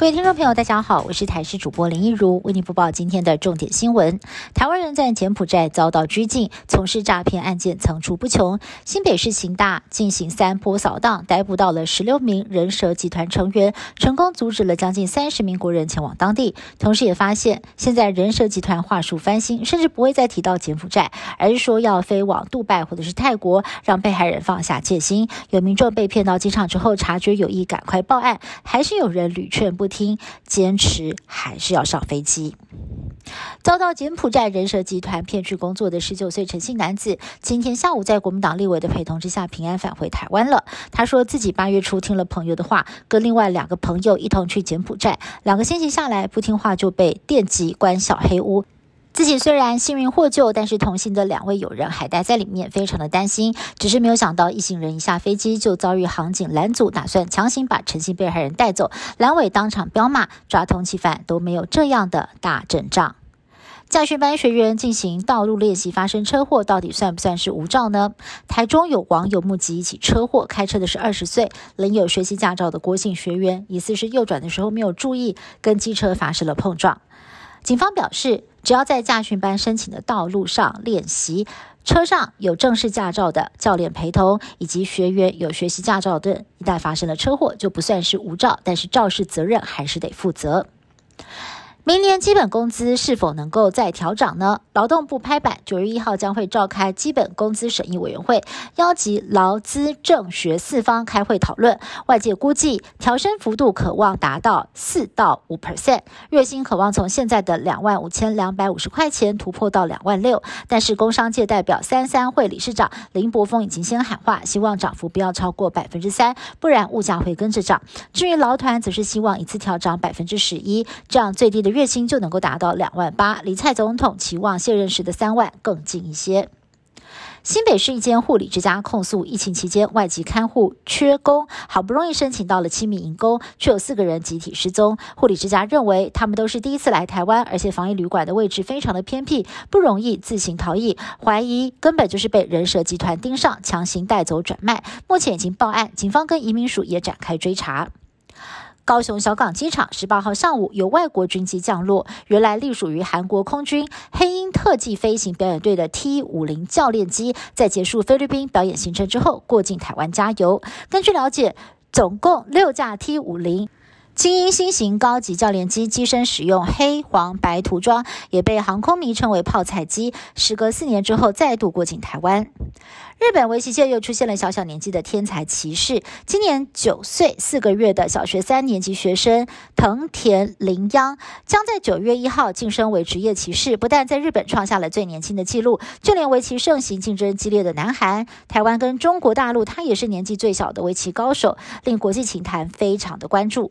各位听众朋友，大家好，我是台视主播林一如，为您播报今天的重点新闻。台湾人在柬埔寨遭到拘禁，从事诈骗案件层出不穷。新北市刑大进行三波扫荡，逮捕到了十六名人蛇集团成员，成功阻止了将近三十名国人前往当地。同时也发现，现在人蛇集团话术翻新，甚至不会再提到柬埔寨，而是说要飞往杜拜或者是泰国，让被害人放下戒心。有民众被骗到机场之后，察觉有意，赶快报案，还是有人屡劝不。听，坚持还是要上飞机。遭到柬埔寨人蛇集团骗去工作的十九岁陈姓男子，今天下午在国民党立委的陪同之下平安返回台湾了。他说自己八月初听了朋友的话，跟另外两个朋友一同去柬埔寨，两个星期下来不听话就被电击关小黑屋。自己虽然幸运获救，但是同行的两位友人还待在里面，非常的担心。只是没有想到，一行人一下飞机就遭遇航警拦阻，打算强行把陈姓被害人带走。蓝委当场彪骂，抓通缉犯都没有这样的大阵仗。驾训班学员进行道路练习，发生车祸，到底算不算是无照呢？台中有网友目击一起车祸，开车的是二十岁仍有学习驾照的郭姓学员，疑似是右转的时候没有注意，跟机车发生了碰撞。警方表示，只要在驾训班申请的道路上练习，车上有正式驾照的教练陪同，以及学员有学习驾照的，一旦发生了车祸，就不算是无照，但是肇事责任还是得负责。明年基本工资是否能够再调涨呢？劳动部拍板，九月一号将会召开基本工资审议委员会，邀集劳资政学四方开会讨论。外界估计调升幅度可望达到四到五 percent，月薪可望从现在的两万五千两百五十块钱突破到两万六。但是工商界代表三三会理事长林柏峰已经先喊话，希望涨幅不要超过百分之三，不然物价会跟着涨。至于劳团，则是希望一次调涨百分之十一，这样最低的。月月薪就能够达到两万八，离蔡总统期望卸任时的三万更近一些。新北市一间护理之家控诉，疫情期间外籍看护缺工，好不容易申请到了七名营工，却有四个人集体失踪。护理之家认为他们都是第一次来台湾，而且防疫旅馆的位置非常的偏僻，不容易自行逃逸，怀疑根本就是被人蛇集团盯上，强行带走转卖。目前已经报案，警方跟移民署也展开追查。高雄小港机场十八号上午有外国军机降落，原来隶属于韩国空军黑鹰特技飞行表演队的 T 五零教练机，在结束菲律宾表演行程之后过境台湾加油。根据了解，总共六架 T 五零。精英新型高级教练机机身使用黑黄白涂装，也被航空迷称为“泡菜机”。时隔四年之后，再度过境台湾。日本围棋界又出现了小小年纪的天才棋士，今年九岁四个月的小学三年级学生藤田绫央，将在九月一号晋升为职业棋士。不但在日本创下了最年轻的纪录，就连围棋盛行、竞争激烈的南韩、台湾跟中国大陆，他也是年纪最小的围棋高手，令国际棋坛非常的关注。